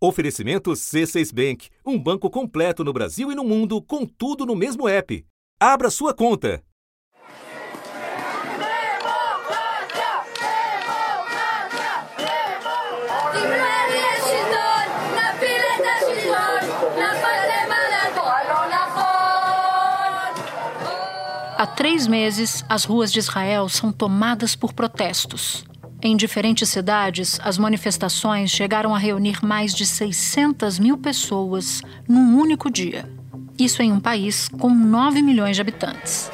Oferecimento C6 Bank, um banco completo no Brasil e no mundo, com tudo no mesmo app. Abra sua conta. Há três meses, as ruas de Israel são tomadas por protestos. Em diferentes cidades, as manifestações chegaram a reunir mais de 600 mil pessoas num único dia. Isso em um país com 9 milhões de habitantes.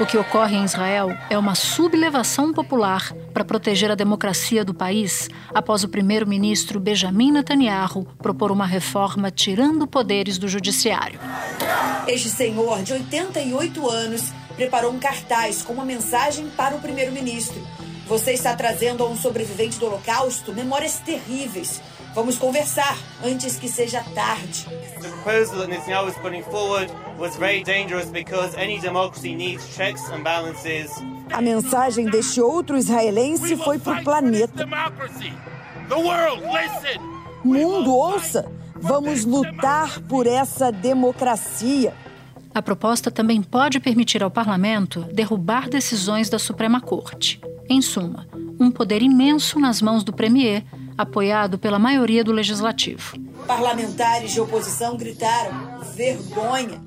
O que ocorre em Israel é uma sublevação popular para proteger a democracia do país após o primeiro-ministro Benjamin Netanyahu propor uma reforma tirando poderes do judiciário. Este senhor, de 88 anos, preparou um cartaz com uma mensagem para o primeiro-ministro. Você está trazendo a um sobrevivente do Holocausto memórias terríveis Vamos conversar antes que seja tarde. The proposal that Netanyahu was putting forward was very dangerous because any democracy needs checks and balances. A mensagem deste outro israelense foi para o planeta. Mundo, ouça! Vamos lutar por essa democracia. A proposta também pode permitir ao parlamento derrubar decisões da Suprema Corte. Em suma, um poder imenso nas mãos do premier apoiado pela maioria do legislativo. Parlamentares de oposição gritaram: vergonha!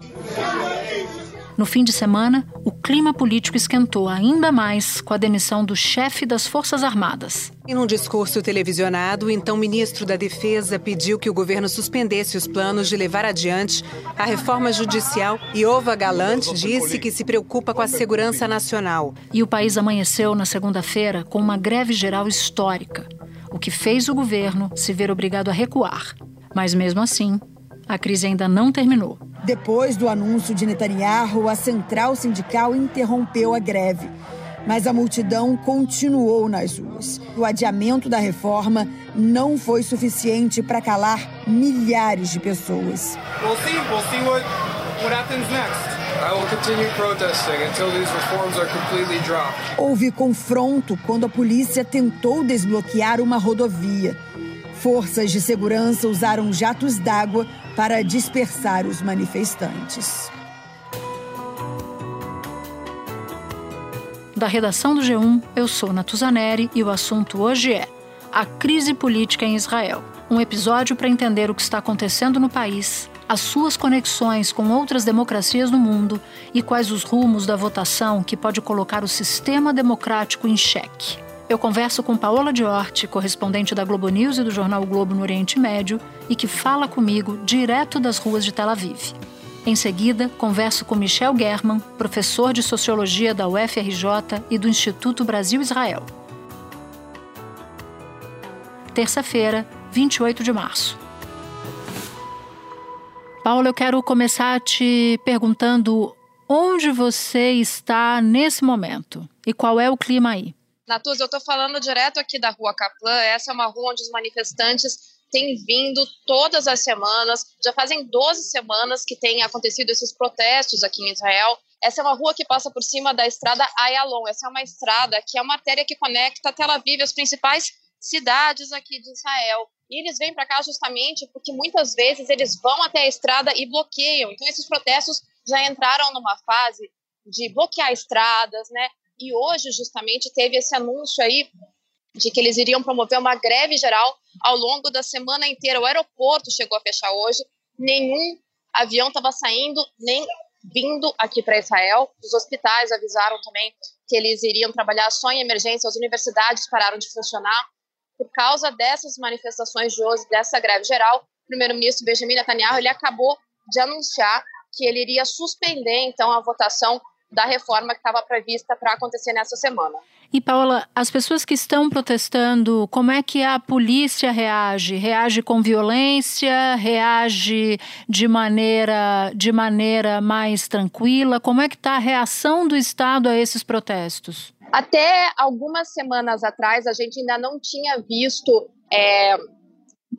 No fim de semana, o clima político esquentou ainda mais com a demissão do chefe das Forças Armadas. Em um discurso televisionado, o então ministro da Defesa pediu que o governo suspendesse os planos de levar adiante a reforma judicial e Ova Galante disse que se preocupa com a segurança nacional. E o país amanheceu na segunda-feira com uma greve geral histórica o que fez o governo se ver obrigado a recuar. Mas mesmo assim, a crise ainda não terminou. Depois do anúncio de Netanyahu, a central sindical interrompeu a greve. Mas a multidão continuou nas ruas. O adiamento da reforma não foi suficiente para calar milhares de pessoas. We'll see. We'll see what, what happens next. Houve confronto quando a polícia tentou desbloquear uma rodovia. Forças de segurança usaram jatos d'água para dispersar os manifestantes. Da redação do G1, eu sou Natuzaneri e o assunto hoje é a crise política em Israel. Um episódio para entender o que está acontecendo no país as suas conexões com outras democracias no mundo e quais os rumos da votação que pode colocar o sistema democrático em xeque. Eu converso com Paola Diorti, correspondente da Globo News e do jornal o Globo no Oriente Médio, e que fala comigo direto das ruas de Tel Aviv. Em seguida, converso com Michel German, professor de sociologia da UFRJ e do Instituto Brasil-Israel. Terça-feira, 28 de março. Paula, eu quero começar te perguntando onde você está nesse momento e qual é o clima aí. Natuz, eu estou falando direto aqui da Rua Caplan. Essa é uma rua onde os manifestantes têm vindo todas as semanas. Já fazem 12 semanas que têm acontecido esses protestos aqui em Israel. Essa é uma rua que passa por cima da estrada Ayalon. Essa é uma estrada que é uma artéria que conecta Tel Aviv as principais cidades aqui de Israel. E eles vêm para cá justamente porque muitas vezes eles vão até a estrada e bloqueiam. Então esses protestos já entraram numa fase de bloquear estradas, né? E hoje justamente teve esse anúncio aí de que eles iriam promover uma greve geral ao longo da semana inteira. O aeroporto chegou a fechar hoje, nenhum avião estava saindo nem vindo aqui para Israel. Os hospitais avisaram também que eles iriam trabalhar só em emergência, as universidades pararam de funcionar por causa dessas manifestações de hoje, dessa greve geral, o primeiro-ministro Benjamin Netanyahu ele acabou de anunciar que ele iria suspender então a votação da reforma que estava prevista para acontecer nessa semana. E Paula, as pessoas que estão protestando, como é que a polícia reage? Reage com violência? Reage de maneira de maneira mais tranquila? Como é que está a reação do Estado a esses protestos? Até algumas semanas atrás, a gente ainda não tinha visto é,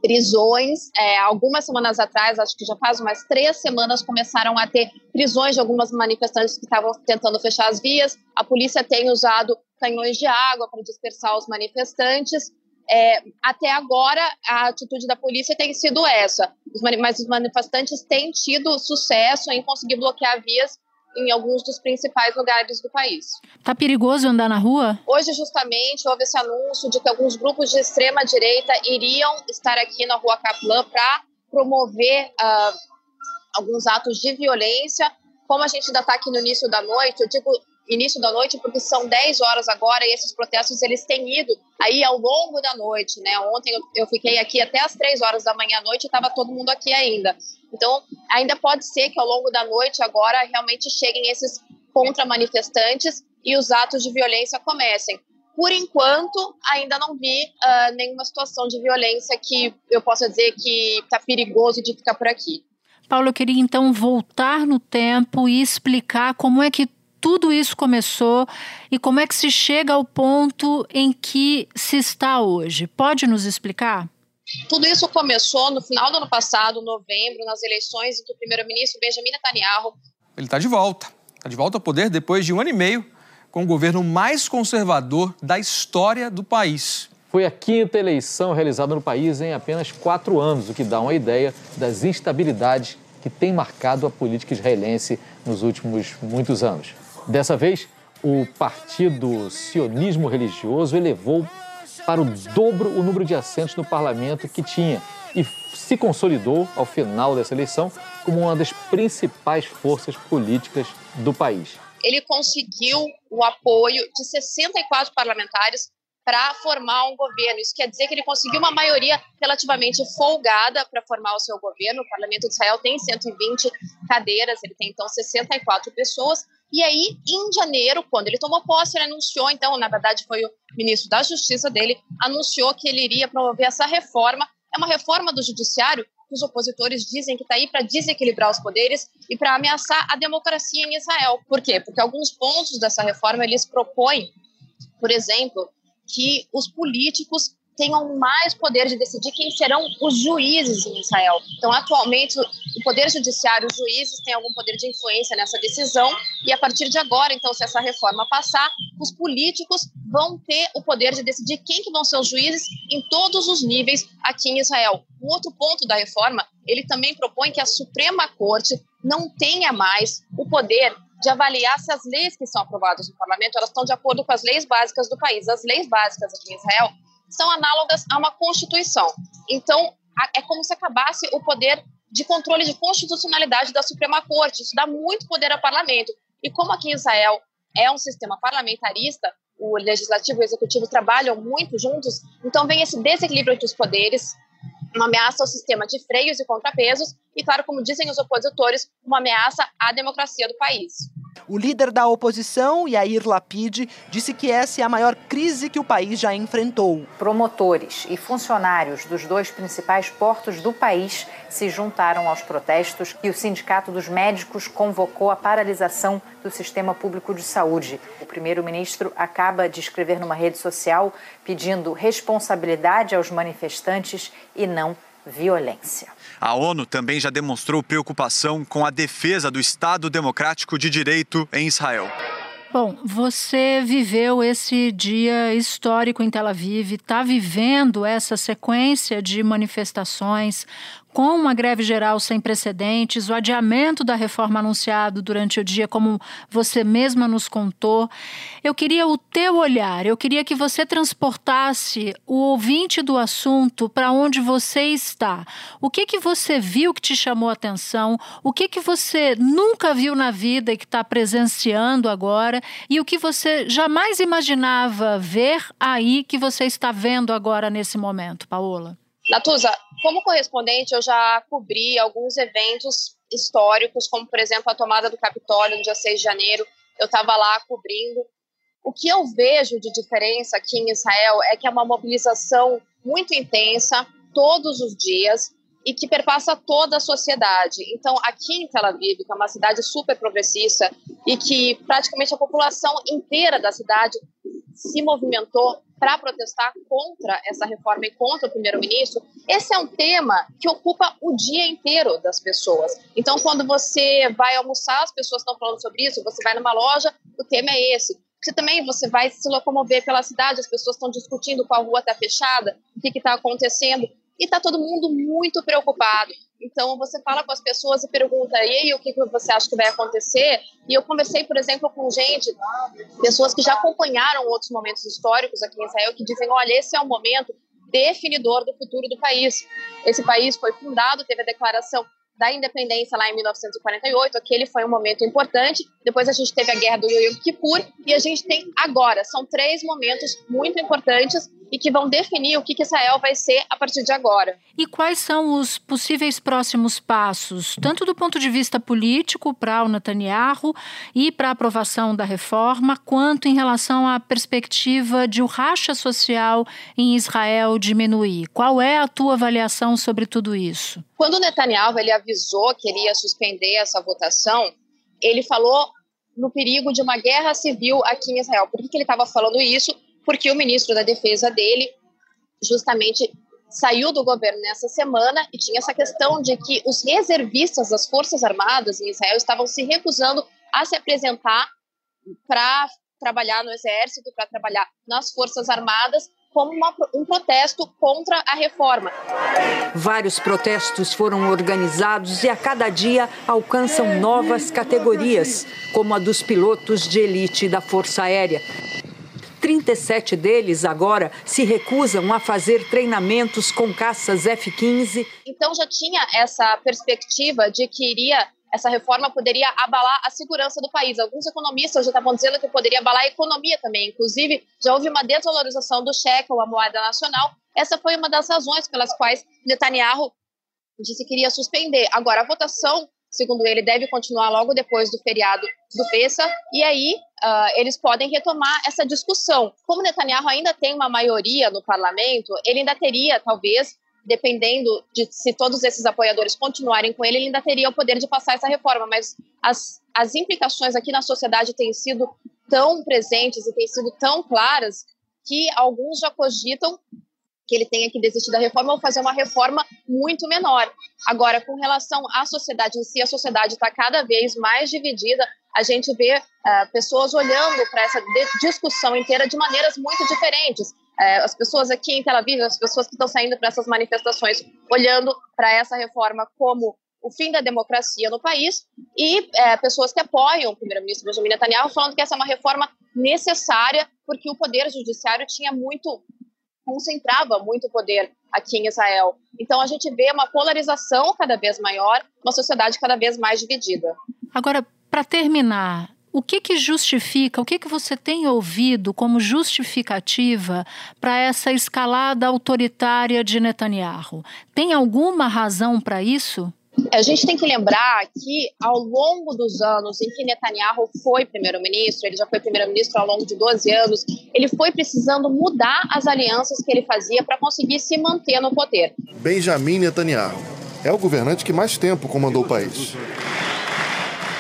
prisões. É, algumas semanas atrás, acho que já faz umas três semanas, começaram a ter prisões de algumas manifestantes que estavam tentando fechar as vias. A polícia tem usado canhões de água para dispersar os manifestantes. É, até agora, a atitude da polícia tem sido essa, mas os manifestantes têm tido sucesso em conseguir bloquear vias em alguns dos principais lugares do país. Tá perigoso andar na rua? Hoje, justamente, houve esse anúncio de que alguns grupos de extrema direita iriam estar aqui na Rua Caplan para promover uh, alguns atos de violência. Como a gente ainda está aqui no início da noite, eu digo início da noite porque são 10 horas agora e esses protestos eles têm ido aí ao longo da noite, né? Ontem eu, fiquei aqui até as 3 horas da manhã à noite e estava todo mundo aqui ainda. Então, ainda pode ser que ao longo da noite agora realmente cheguem esses contra-manifestantes e os atos de violência comecem. Por enquanto, ainda não vi uh, nenhuma situação de violência que eu possa dizer que está perigoso de ficar por aqui. Paulo, eu queria então voltar no tempo e explicar como é que tudo isso começou e como é que se chega ao ponto em que se está hoje. Pode nos explicar? Tudo isso começou no final do ano passado, novembro, nas eleições em que o primeiro-ministro Benjamin Netanyahu. Ele está de volta. Está de volta ao poder depois de um ano e meio com o governo mais conservador da história do país. Foi a quinta eleição realizada no país em apenas quatro anos, o que dá uma ideia das instabilidades que tem marcado a política israelense nos últimos muitos anos. Dessa vez, o partido sionismo religioso elevou para o dobro o número de assentos no parlamento que tinha e se consolidou, ao final dessa eleição, como uma das principais forças políticas do país. Ele conseguiu o apoio de 64 parlamentares para formar um governo. Isso quer dizer que ele conseguiu uma maioria relativamente folgada para formar o seu governo. O parlamento de Israel tem 120 cadeiras, ele tem então 64 pessoas. E aí, em janeiro, quando ele tomou posse, ele anunciou, então, na verdade, foi o ministro da Justiça dele, anunciou que ele iria promover essa reforma. É uma reforma do judiciário que os opositores dizem que está aí para desequilibrar os poderes e para ameaçar a democracia em Israel. Por quê? Porque alguns pontos dessa reforma eles propõem, por exemplo, que os políticos tenham mais poder de decidir quem serão os juízes em Israel. Então, atualmente, o poder judiciário, os juízes têm algum poder de influência nessa decisão, e a partir de agora, então, se essa reforma passar, os políticos vão ter o poder de decidir quem que vão ser os juízes em todos os níveis aqui em Israel. Um outro ponto da reforma, ele também propõe que a Suprema Corte não tenha mais o poder de avaliar se as leis que são aprovadas no parlamento elas estão de acordo com as leis básicas do país. As leis básicas aqui em Israel são análogas a uma constituição. Então, é como se acabasse o poder de controle de constitucionalidade da Suprema Corte. Isso dá muito poder ao parlamento. E como aqui em Israel é um sistema parlamentarista, o legislativo e o executivo trabalham muito juntos, então vem esse desequilíbrio entre os poderes, uma ameaça ao sistema de freios e contrapesos, e, claro, como dizem os opositores, uma ameaça à democracia do país. O líder da oposição, Yair Lapid, disse que essa é a maior crise que o país já enfrentou. Promotores e funcionários dos dois principais portos do país se juntaram aos protestos e o Sindicato dos Médicos convocou a paralisação do sistema público de saúde. O primeiro-ministro acaba de escrever numa rede social pedindo responsabilidade aos manifestantes e não violência. A ONU também já demonstrou preocupação com a defesa do Estado Democrático de Direito em Israel. Bom, você viveu esse dia histórico em Tel Aviv, está vivendo essa sequência de manifestações com uma greve geral sem precedentes, o adiamento da reforma anunciado durante o dia, como você mesma nos contou. Eu queria o teu olhar, eu queria que você transportasse o ouvinte do assunto para onde você está. O que que você viu que te chamou a atenção? O que que você nunca viu na vida e que está presenciando agora? E o que você jamais imaginava ver aí que você está vendo agora nesse momento, Paola? Natuza, como correspondente, eu já cobri alguns eventos históricos, como, por exemplo, a tomada do Capitólio no dia 6 de janeiro. Eu estava lá cobrindo. O que eu vejo de diferença aqui em Israel é que é uma mobilização muito intensa, todos os dias, e que perpassa toda a sociedade. Então, aqui em Tel Aviv, que é uma cidade super progressista e que praticamente a população inteira da cidade se movimentou para protestar contra essa reforma e contra o primeiro-ministro, esse é um tema que ocupa o dia inteiro das pessoas. Então, quando você vai almoçar, as pessoas estão falando sobre isso, você vai numa loja, o tema é esse. Você também você vai se locomover pela cidade, as pessoas estão discutindo qual rua está fechada, o que está acontecendo, e está todo mundo muito preocupado. Então, você fala com as pessoas e pergunta, e aí, o que você acha que vai acontecer? E eu conversei, por exemplo, com gente, pessoas que já acompanharam outros momentos históricos aqui em Israel, que dizem, olha, esse é o momento definidor do futuro do país. Esse país foi fundado, teve a declaração da independência lá em 1948, aquele foi um momento importante. Depois a gente teve a guerra do Yom Kippur e a gente tem agora. São três momentos muito importantes e que vão definir o que, Israel vai ser a partir de agora. E quais são os possíveis próximos passos, tanto do ponto de vista político para o Netanyahu e para a aprovação da reforma, quanto em relação à perspectiva de o racha social em Israel diminuir? Qual é a tua avaliação sobre tudo isso? Quando o Netanyahu ele avisou que ele ia suspender essa votação, ele falou no perigo de uma guerra civil aqui em Israel. Por que, que ele estava falando isso? porque o ministro da Defesa dele justamente saiu do governo nessa semana e tinha essa questão de que os reservistas das Forças Armadas em Israel estavam se recusando a se apresentar para trabalhar no exército, para trabalhar nas Forças Armadas, como uma, um protesto contra a reforma. Vários protestos foram organizados e a cada dia alcançam novas categorias, como a dos pilotos de elite da Força Aérea. 37 deles agora se recusam a fazer treinamentos com caças F-15. Então já tinha essa perspectiva de que iria essa reforma poderia abalar a segurança do país. Alguns economistas já estavam dizendo que poderia abalar a economia também. Inclusive, já houve uma desvalorização do cheque ou a moeda nacional. Essa foi uma das razões pelas quais Netanyahu disse que iria suspender. Agora, a votação segundo ele, deve continuar logo depois do feriado do Pessa, e aí uh, eles podem retomar essa discussão. Como Netanyahu ainda tem uma maioria no parlamento, ele ainda teria, talvez, dependendo de se todos esses apoiadores continuarem com ele, ele ainda teria o poder de passar essa reforma, mas as, as implicações aqui na sociedade têm sido tão presentes e têm sido tão claras que alguns já cogitam que ele tenha que desistir da reforma ou fazer uma reforma muito menor. Agora, com relação à sociedade em si, a sociedade está cada vez mais dividida. A gente vê uh, pessoas olhando para essa discussão inteira de maneiras muito diferentes. Uh, as pessoas aqui em Tel Aviv, as pessoas que estão saindo para essas manifestações, olhando para essa reforma como o fim da democracia no país, e é, pessoas que apoiam o primeiro-ministro Benjamin Netanyahu, falando que essa é uma reforma necessária, porque o poder judiciário tinha muito concentrava muito poder aqui em Israel. Então a gente vê uma polarização cada vez maior, uma sociedade cada vez mais dividida. Agora, para terminar, o que, que justifica, o que, que você tem ouvido como justificativa para essa escalada autoritária de Netanyahu? Tem alguma razão para isso? A gente tem que lembrar que ao longo dos anos em que Netanyahu foi primeiro-ministro, ele já foi primeiro-ministro ao longo de 12 anos, ele foi precisando mudar as alianças que ele fazia para conseguir se manter no poder. Benjamin Netanyahu é o governante que mais tempo comandou o país.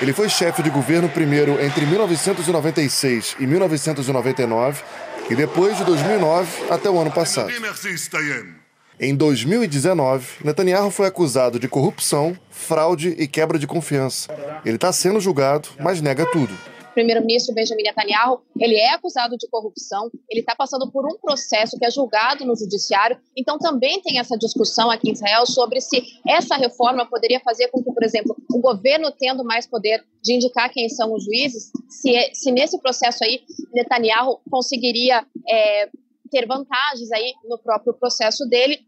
Ele foi chefe de governo primeiro entre 1996 e 1999 e depois de 2009 até o ano passado. Em 2019, Netanyahu foi acusado de corrupção, fraude e quebra de confiança. Ele está sendo julgado, mas nega tudo. Primeiro-ministro Benjamin Netanyahu, ele é acusado de corrupção, ele está passando por um processo que é julgado no judiciário, então também tem essa discussão aqui em Israel sobre se essa reforma poderia fazer com que, por exemplo, o governo tendo mais poder de indicar quem são os juízes, se, é, se nesse processo aí Netanyahu conseguiria é, ter vantagens aí no próprio processo dele,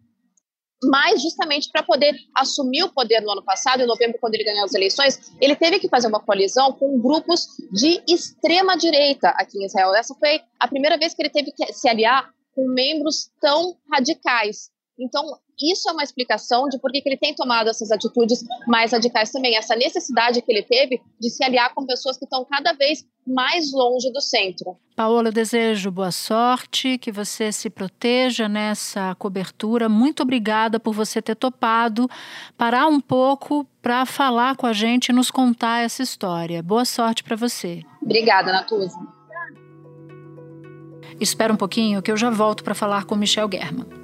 mas justamente para poder assumir o poder no ano passado, em novembro, quando ele ganhou as eleições, ele teve que fazer uma coalizão com grupos de extrema direita aqui em Israel. Essa foi a primeira vez que ele teve que se aliar com membros tão radicais. Então, isso é uma explicação de por que ele tem tomado essas atitudes mais radicais também, essa necessidade que ele teve de se aliar com pessoas que estão cada vez mais longe do centro. Paola, eu desejo boa sorte, que você se proteja nessa cobertura. Muito obrigada por você ter topado parar um pouco para falar com a gente e nos contar essa história. Boa sorte para você. Obrigada, Natuza. Espera um pouquinho que eu já volto para falar com Michel German.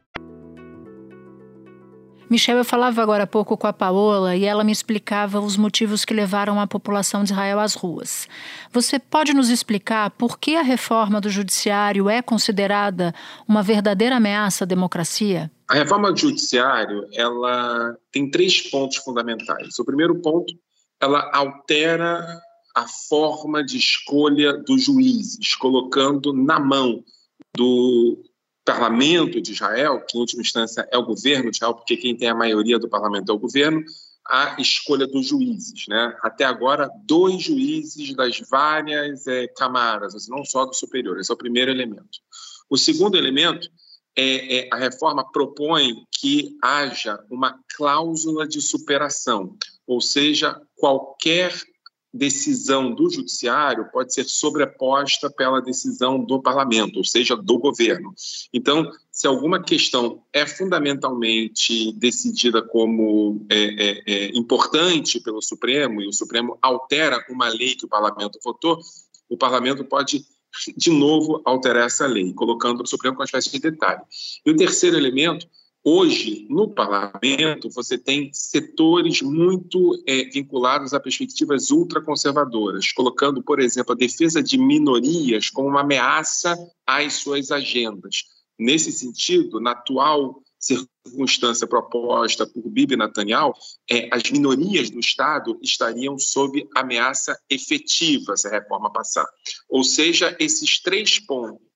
Michel, eu falava agora há pouco com a Paola e ela me explicava os motivos que levaram a população de Israel às ruas. Você pode nos explicar por que a reforma do judiciário é considerada uma verdadeira ameaça à democracia? A reforma do judiciário, ela tem três pontos fundamentais. O primeiro ponto, ela altera a forma de escolha dos juízes, colocando na mão do parlamento de Israel, que em última instância é o governo de Israel, porque quem tem a maioria do parlamento é o governo, a escolha dos juízes. Né? Até agora, dois juízes das várias é, camaras, assim, não só do superior. Esse é o primeiro elemento. O segundo elemento é, é a reforma propõe que haja uma cláusula de superação, ou seja, qualquer decisão do judiciário pode ser sobreposta pela decisão do parlamento, ou seja, do governo. Então, se alguma questão é fundamentalmente decidida como é, é, é, importante pelo Supremo e o Supremo altera uma lei que o parlamento votou, o parlamento pode de novo alterar essa lei, colocando o Supremo com uma espécie de detalhe. E o terceiro elemento Hoje, no parlamento, você tem setores muito é, vinculados a perspectivas ultraconservadoras, colocando, por exemplo, a defesa de minorias como uma ameaça às suas agendas. Nesse sentido, na atual circunstância proposta por Bibi Netanyahu, é, as minorias do Estado estariam sob ameaça efetiva se a reforma passar. Ou seja, esses três pontos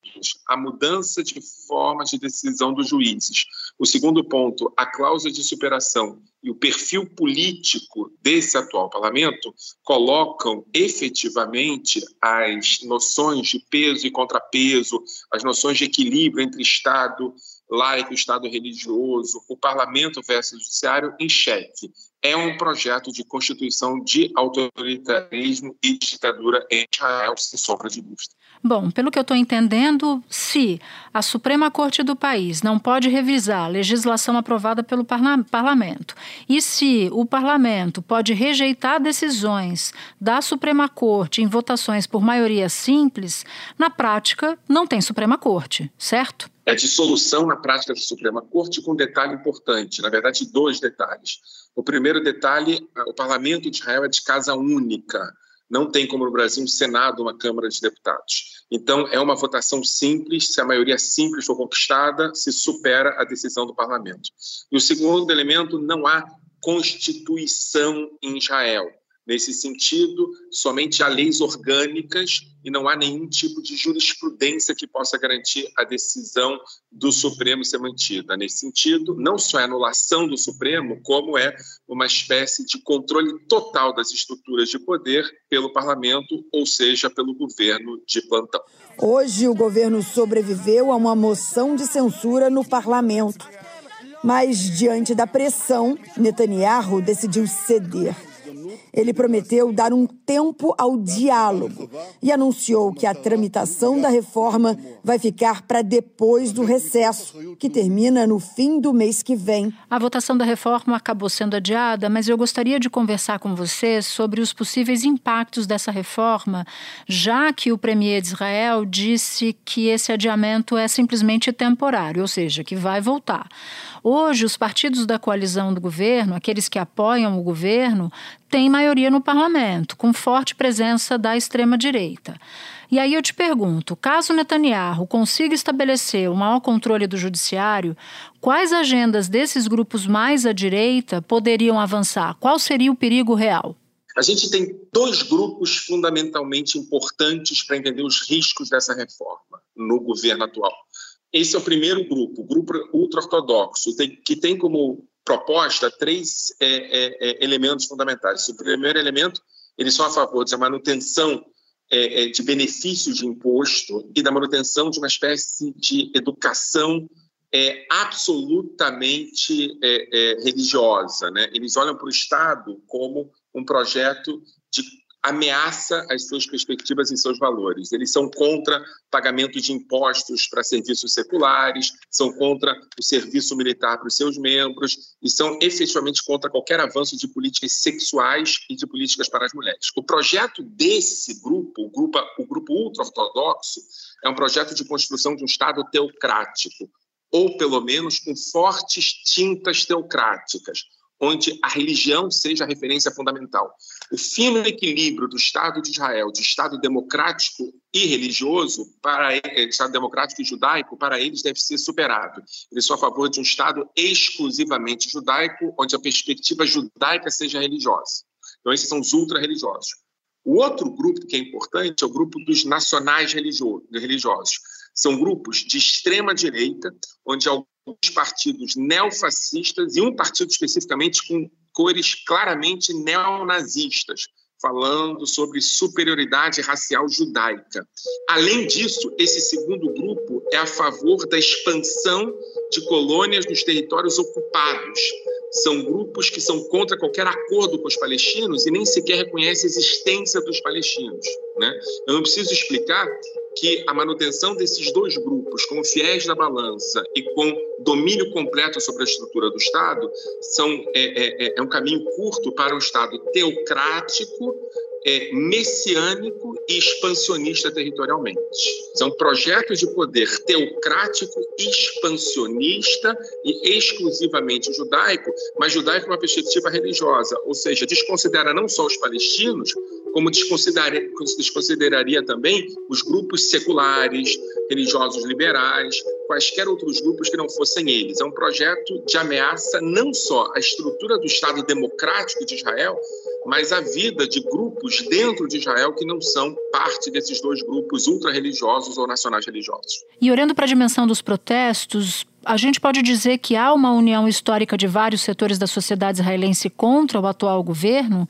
a mudança de forma de decisão dos juízes. O segundo ponto, a cláusula de superação e o perfil político desse atual parlamento colocam efetivamente as noções de peso e contrapeso, as noções de equilíbrio entre Estado laico, Estado religioso, o parlamento versus o judiciário em xeque é um projeto de constituição de autoritarismo e ditadura em Israel, sem sombra de dúvida. Bom, pelo que eu estou entendendo, se a Suprema Corte do país não pode revisar a legislação aprovada pelo parlamento e se o parlamento pode rejeitar decisões da Suprema Corte em votações por maioria simples, na prática não tem Suprema Corte, certo? É dissolução na prática da Suprema Corte com um detalhe importante, na verdade, dois detalhes. O primeiro detalhe: o parlamento de Israel é de casa única. Não tem, como no Brasil, um Senado, uma Câmara de Deputados. Então, é uma votação simples. Se a maioria simples for conquistada, se supera a decisão do parlamento. E o segundo elemento: não há constituição em Israel. Nesse sentido, somente há leis orgânicas e não há nenhum tipo de jurisprudência que possa garantir a decisão do Supremo ser mantida. Nesse sentido, não só é anulação do Supremo, como é uma espécie de controle total das estruturas de poder pelo parlamento, ou seja, pelo governo de plantão. Hoje, o governo sobreviveu a uma moção de censura no parlamento. Mas, diante da pressão, Netanyahu decidiu ceder. Ele prometeu dar um tempo ao diálogo e anunciou que a tramitação da reforma vai ficar para depois do recesso, que termina no fim do mês que vem. A votação da reforma acabou sendo adiada, mas eu gostaria de conversar com você sobre os possíveis impactos dessa reforma, já que o premier de Israel disse que esse adiamento é simplesmente temporário, ou seja, que vai voltar. Hoje, os partidos da coalizão do governo, aqueles que apoiam o governo, têm maioria no parlamento, com forte presença da extrema-direita. E aí eu te pergunto: caso Netanyahu consiga estabelecer o maior controle do judiciário, quais agendas desses grupos mais à direita poderiam avançar? Qual seria o perigo real? A gente tem dois grupos fundamentalmente importantes para entender os riscos dessa reforma no governo atual. Esse é o primeiro grupo, o grupo ultra-ortodoxo, que tem como proposta três é, é, é, elementos fundamentais. O primeiro elemento, eles são a favor da manutenção é, é, de benefícios de imposto e da manutenção de uma espécie de educação é, absolutamente religiosa. Né? Eles olham para o Estado como um projeto de ameaça as suas perspectivas e seus valores. Eles são contra pagamento de impostos para serviços seculares, são contra o serviço militar para os seus membros e são efetivamente contra qualquer avanço de políticas sexuais e de políticas para as mulheres. O projeto desse grupo, o grupo, o grupo ultra-ortodoxo, é um projeto de construção de um Estado teocrático, ou pelo menos com fortes tintas teocráticas, onde a religião seja a referência fundamental. O fino equilíbrio do Estado de Israel, de Estado democrático e religioso, para eh, Estado democrático e judaico, para eles deve ser superado. Eles são a favor de um Estado exclusivamente judaico, onde a perspectiva judaica seja religiosa. Então, esses são os ultra-religiosos. O outro grupo que é importante é o grupo dos nacionais religiosos. São grupos de extrema direita, onde alguns partidos neofascistas e um partido especificamente com cores claramente neonazistas, falando sobre superioridade racial judaica. Além disso, esse segundo grupo é a favor da expansão de colônias nos territórios ocupados. São grupos que são contra qualquer acordo com os palestinos e nem sequer reconhecem a existência dos palestinos. Né? Eu não preciso explicar que a manutenção desses dois grupos, como fiéis da balança e com domínio completo sobre a estrutura do Estado, são, é, é, é um caminho curto para um Estado teocrático, é, messiânico e expansionista territorialmente. São projetos de poder teocrático, expansionista e exclusivamente judaico, mas judaico com uma perspectiva religiosa, ou seja, desconsidera não só os palestinos, como desconsideraria, desconsideraria também os grupos seculares, religiosos liberais, quaisquer outros grupos que não fossem eles. É um projeto de ameaça não só à estrutura do Estado democrático de Israel, mas à vida de grupos dentro de Israel que não são parte desses dois grupos ultra-religiosos ou nacionais religiosos. E olhando para a dimensão dos protestos, a gente pode dizer que há uma união histórica de vários setores da sociedade israelense contra o atual governo?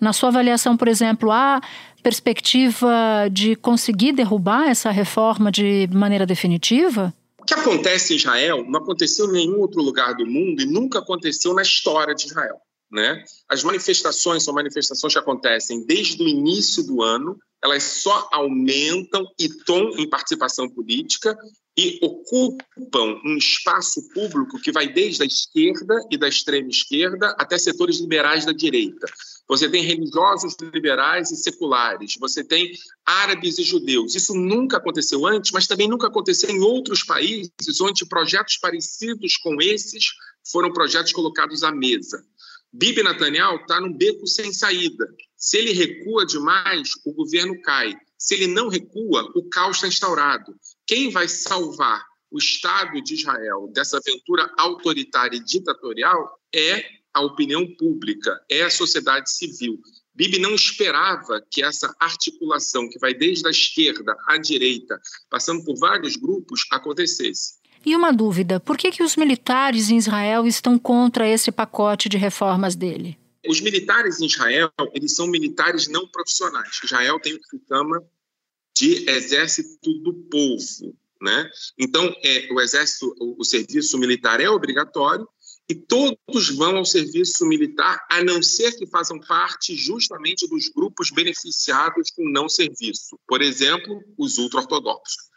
Na sua avaliação, por exemplo, há perspectiva de conseguir derrubar essa reforma de maneira definitiva? O que acontece em Israel não aconteceu em nenhum outro lugar do mundo e nunca aconteceu na história de Israel. Né? As manifestações são manifestações que acontecem desde o início do ano, elas só aumentam e tom em participação política e ocupam um espaço público que vai desde a esquerda e da extrema esquerda até setores liberais da direita. Você tem religiosos liberais e seculares, você tem árabes e judeus. Isso nunca aconteceu antes, mas também nunca aconteceu em outros países onde projetos parecidos com esses foram projetos colocados à mesa. Bibi Netanyahu está num beco sem saída. Se ele recua demais, o governo cai. Se ele não recua, o caos está instaurado. Quem vai salvar o Estado de Israel dessa aventura autoritária e ditatorial é a opinião pública, é a sociedade civil. Bibi não esperava que essa articulação, que vai desde a esquerda à direita, passando por vários grupos, acontecesse. E uma dúvida: por que, que os militares em Israel estão contra esse pacote de reformas dele? Os militares em Israel, eles são militares não profissionais. Israel tem o que se chama de exército do povo, né? Então, é, o exército, o, o serviço militar é obrigatório e todos vão ao serviço militar, a não ser que façam parte justamente dos grupos beneficiados com não serviço. Por exemplo, os ultra-ortodoxos.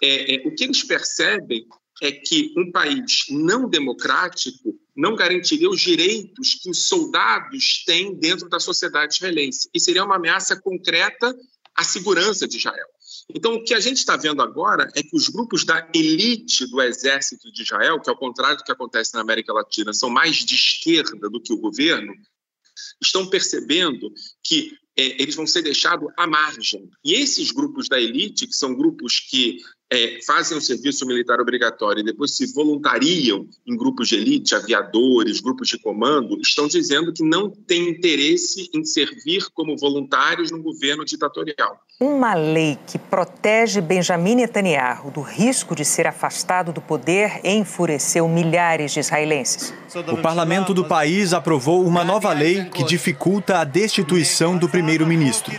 É, é, o que eles percebem é que um país não democrático não garantiria os direitos que os soldados têm dentro da sociedade israelense. E seria uma ameaça concreta à segurança de Israel. Então, o que a gente está vendo agora é que os grupos da elite do exército de Israel, que ao contrário do que acontece na América Latina, são mais de esquerda do que o governo, estão percebendo que é, eles vão ser deixados à margem. E esses grupos da elite, que são grupos que é, fazem o serviço militar obrigatório e depois se voluntariam em grupos de elite, aviadores, grupos de comando, estão dizendo que não têm interesse em servir como voluntários no governo ditatorial. Uma lei que protege Benjamin Netanyahu do risco de ser afastado do poder enfureceu milhares de israelenses. O parlamento do país aprovou uma nova lei que dificulta a destituição do primeiro-ministro.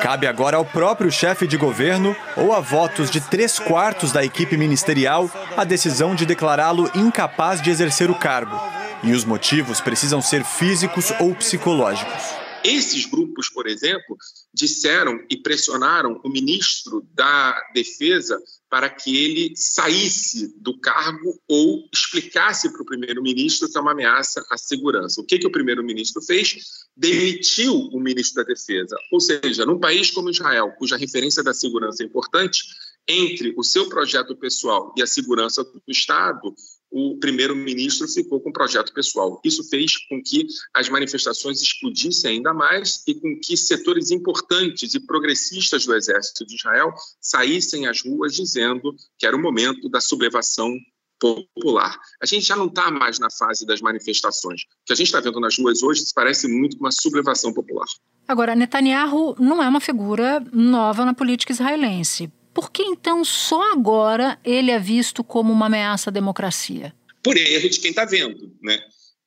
Cabe agora ao próprio chefe de governo ou a votos de três quartos da equipe ministerial a decisão de declará-lo incapaz de exercer o cargo. E os motivos precisam ser físicos ou psicológicos. Esses grupos, por exemplo, disseram e pressionaram o ministro da Defesa para que ele saísse do cargo ou explicasse para o primeiro-ministro que é uma ameaça à segurança. O que, que o primeiro-ministro fez? Demitiu o ministro da Defesa. Ou seja, num país como Israel, cuja referência da segurança é importante, entre o seu projeto pessoal e a segurança do Estado, o primeiro-ministro ficou com o projeto pessoal. Isso fez com que as manifestações explodissem ainda mais e com que setores importantes e progressistas do exército de Israel saíssem às ruas dizendo que era o momento da sublevação popular. A gente já não está mais na fase das manifestações. O que a gente está vendo nas ruas hoje se parece muito com uma sublevação popular. Agora, Netanyahu não é uma figura nova na política israelense. Por que então só agora ele é visto como uma ameaça à democracia? Por erro de quem está vendo, né?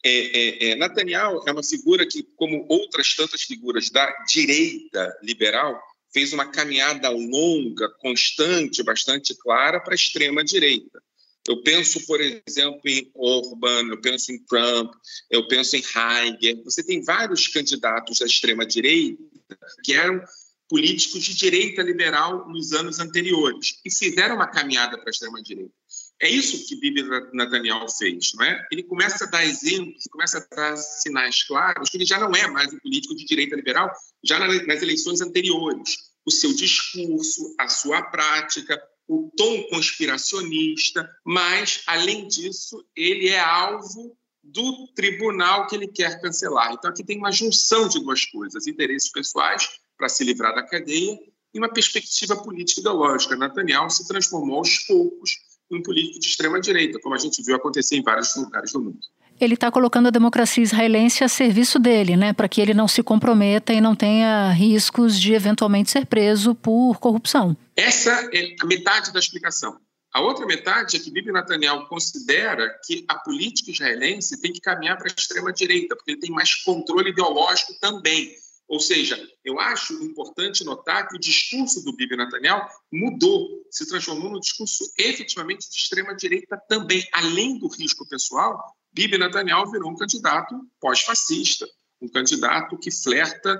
É, é, é, Netanyahu é uma figura que, como outras tantas figuras da direita liberal, fez uma caminhada longa, constante, bastante clara para a extrema direita. Eu penso, por exemplo, em Orban, eu penso em Trump, eu penso em Heidegger. Você tem vários candidatos da extrema direita que eram políticos de direita liberal nos anos anteriores e fizeram uma caminhada para a extrema-direita. É isso que Bibi Netanyahu fez, não é? Ele começa a dar exemplos, começa a dar sinais claros que ele já não é mais um político de direita liberal, já nas eleições anteriores. O seu discurso, a sua prática, o tom conspiracionista, mas, além disso, ele é alvo do tribunal que ele quer cancelar. Então, aqui tem uma junção de duas coisas: interesses pessoais para se livrar da cadeia e uma perspectiva política ideológica. Netanyahu se transformou aos poucos em um político de extrema-direita, como a gente viu acontecer em vários lugares do mundo. Ele está colocando a democracia israelense a serviço dele, né, para que ele não se comprometa e não tenha riscos de eventualmente ser preso por corrupção. Essa é a metade da explicação. A outra metade é que Bibi Netanyahu considera que a política israelense tem que caminhar para a extrema-direita, porque ele tem mais controle ideológico também. Ou seja, eu acho importante notar que o discurso do Bibi Netanyahu mudou, se transformou num discurso efetivamente de extrema-direita também. Além do risco pessoal, Bibi Netanyahu virou um candidato pós-fascista, um candidato que flerta,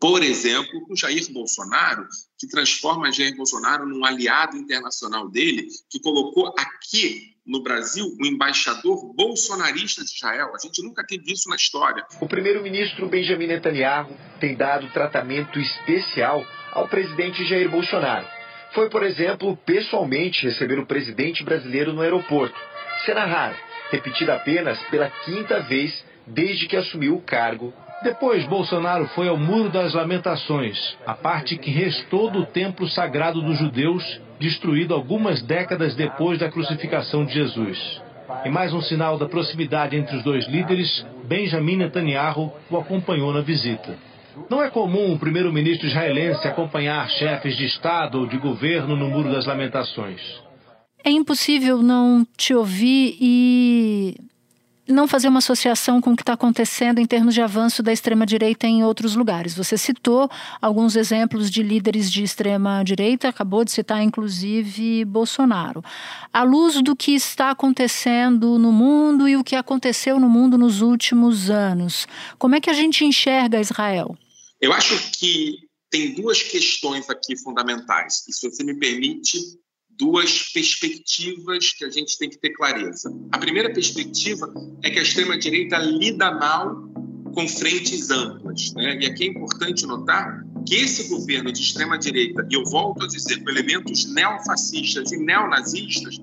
por exemplo, com Jair Bolsonaro, que transforma Jair Bolsonaro num aliado internacional dele, que colocou aqui no Brasil um embaixador bolsonarista de Israel. A gente nunca teve isso na história. O primeiro-ministro Benjamin Netanyahu tem dado tratamento especial ao presidente Jair Bolsonaro. Foi, por exemplo, pessoalmente receber o presidente brasileiro no aeroporto. Cena rara, repetida apenas pela quinta vez desde que assumiu o cargo depois, Bolsonaro foi ao Muro das Lamentações, a parte que restou do templo sagrado dos judeus, destruído algumas décadas depois da crucificação de Jesus. Em mais um sinal da proximidade entre os dois líderes, Benjamin Netanyahu o acompanhou na visita. Não é comum o primeiro-ministro israelense acompanhar chefes de Estado ou de governo no Muro das Lamentações. É impossível não te ouvir e não fazer uma associação com o que está acontecendo em termos de avanço da extrema-direita em outros lugares. Você citou alguns exemplos de líderes de extrema-direita, acabou de citar inclusive Bolsonaro. À luz do que está acontecendo no mundo e o que aconteceu no mundo nos últimos anos, como é que a gente enxerga Israel? Eu acho que tem duas questões aqui fundamentais, e se você me permite, duas perspectivas que a gente tem que ter clareza. A primeira perspectiva é que a extrema-direita lida mal com frentes amplas. Né? E aqui é importante notar que esse governo de extrema-direita, e eu volto a dizer, com elementos neofascistas e neonazistas,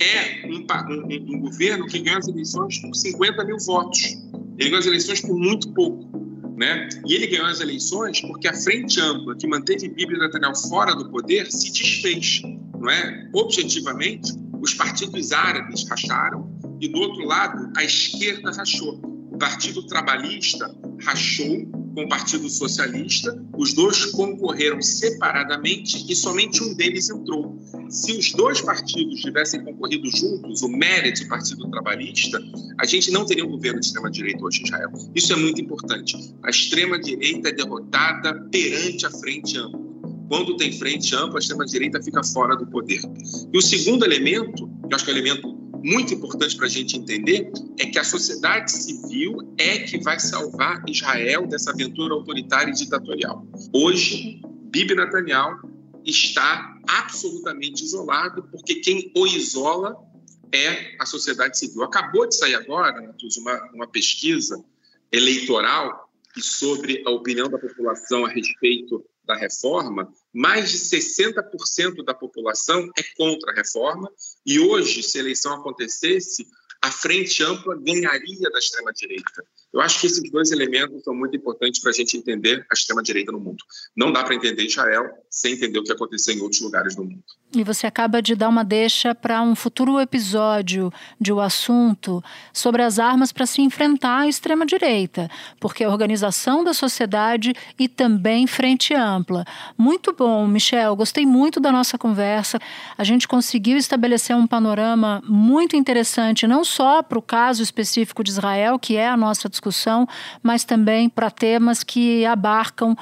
é um, um, um governo que ganha as eleições por 50 mil votos. Ele ganha as eleições por muito pouco. Né? E ele ganhou as eleições porque a frente ampla que manteve Bíblia Netanyahu fora do poder se desfez não é? Objetivamente, os partidos árabes racharam e, do outro lado, a esquerda rachou. O Partido Trabalhista rachou com o Partido Socialista, os dois concorreram separadamente e somente um deles entrou. Se os dois partidos tivessem concorrido juntos, o Meretz e o Partido Trabalhista, a gente não teria um governo de extrema-direita hoje em Israel. Isso é muito importante. A extrema-direita é derrotada perante a frente ampla. Quando tem frente ampla, a extrema-direita fica fora do poder. E o segundo elemento, que eu acho que é um elemento muito importante para a gente entender é que a sociedade civil é que vai salvar Israel dessa aventura autoritária e ditatorial. Hoje, Bibi Netanyahu está absolutamente isolado, porque quem o isola é a sociedade civil. Acabou de sair agora, Matheus, uma, uma pesquisa eleitoral sobre a opinião da população a respeito da reforma, mais de 60% da população é contra a reforma, e hoje, se a eleição acontecesse, a frente ampla ganharia da extrema-direita. Eu acho que esses dois elementos são muito importantes para a gente entender a extrema-direita no mundo. Não dá para entender Israel sem entender o que aconteceu em outros lugares do mundo. E você acaba de dar uma deixa para um futuro episódio de O Assunto sobre as armas para se enfrentar à extrema-direita, porque a organização da sociedade e também frente ampla. Muito bom, Michel. Gostei muito da nossa conversa. A gente conseguiu estabelecer um panorama muito interessante, não só para o caso específico de Israel, que é a nossa discussão, mas também para temas que abarcam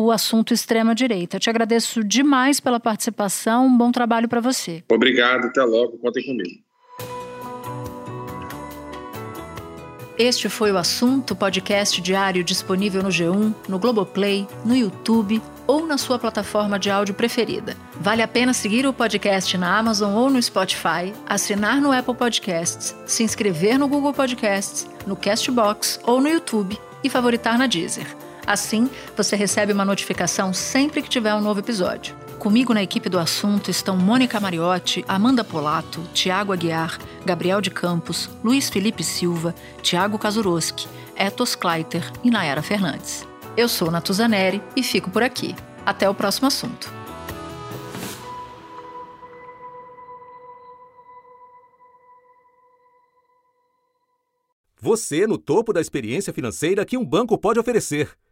o assunto extrema-direita. Te agradeço demais pela participação, um bom trabalho para você. Obrigado, até logo, contem comigo. Este foi o assunto podcast diário disponível no G1, no Globoplay, no YouTube ou na sua plataforma de áudio preferida. Vale a pena seguir o podcast na Amazon ou no Spotify, assinar no Apple Podcasts, se inscrever no Google Podcasts, no Castbox ou no YouTube e favoritar na Deezer. Assim, você recebe uma notificação sempre que tiver um novo episódio. Comigo na equipe do assunto estão Mônica Mariotti, Amanda Polato, Tiago Aguiar, Gabriel de Campos, Luiz Felipe Silva, Tiago Kazuroski, Etos Kleiter e Nayara Fernandes. Eu sou Natuzaneri e fico por aqui. Até o próximo assunto. Você no topo da experiência financeira que um banco pode oferecer.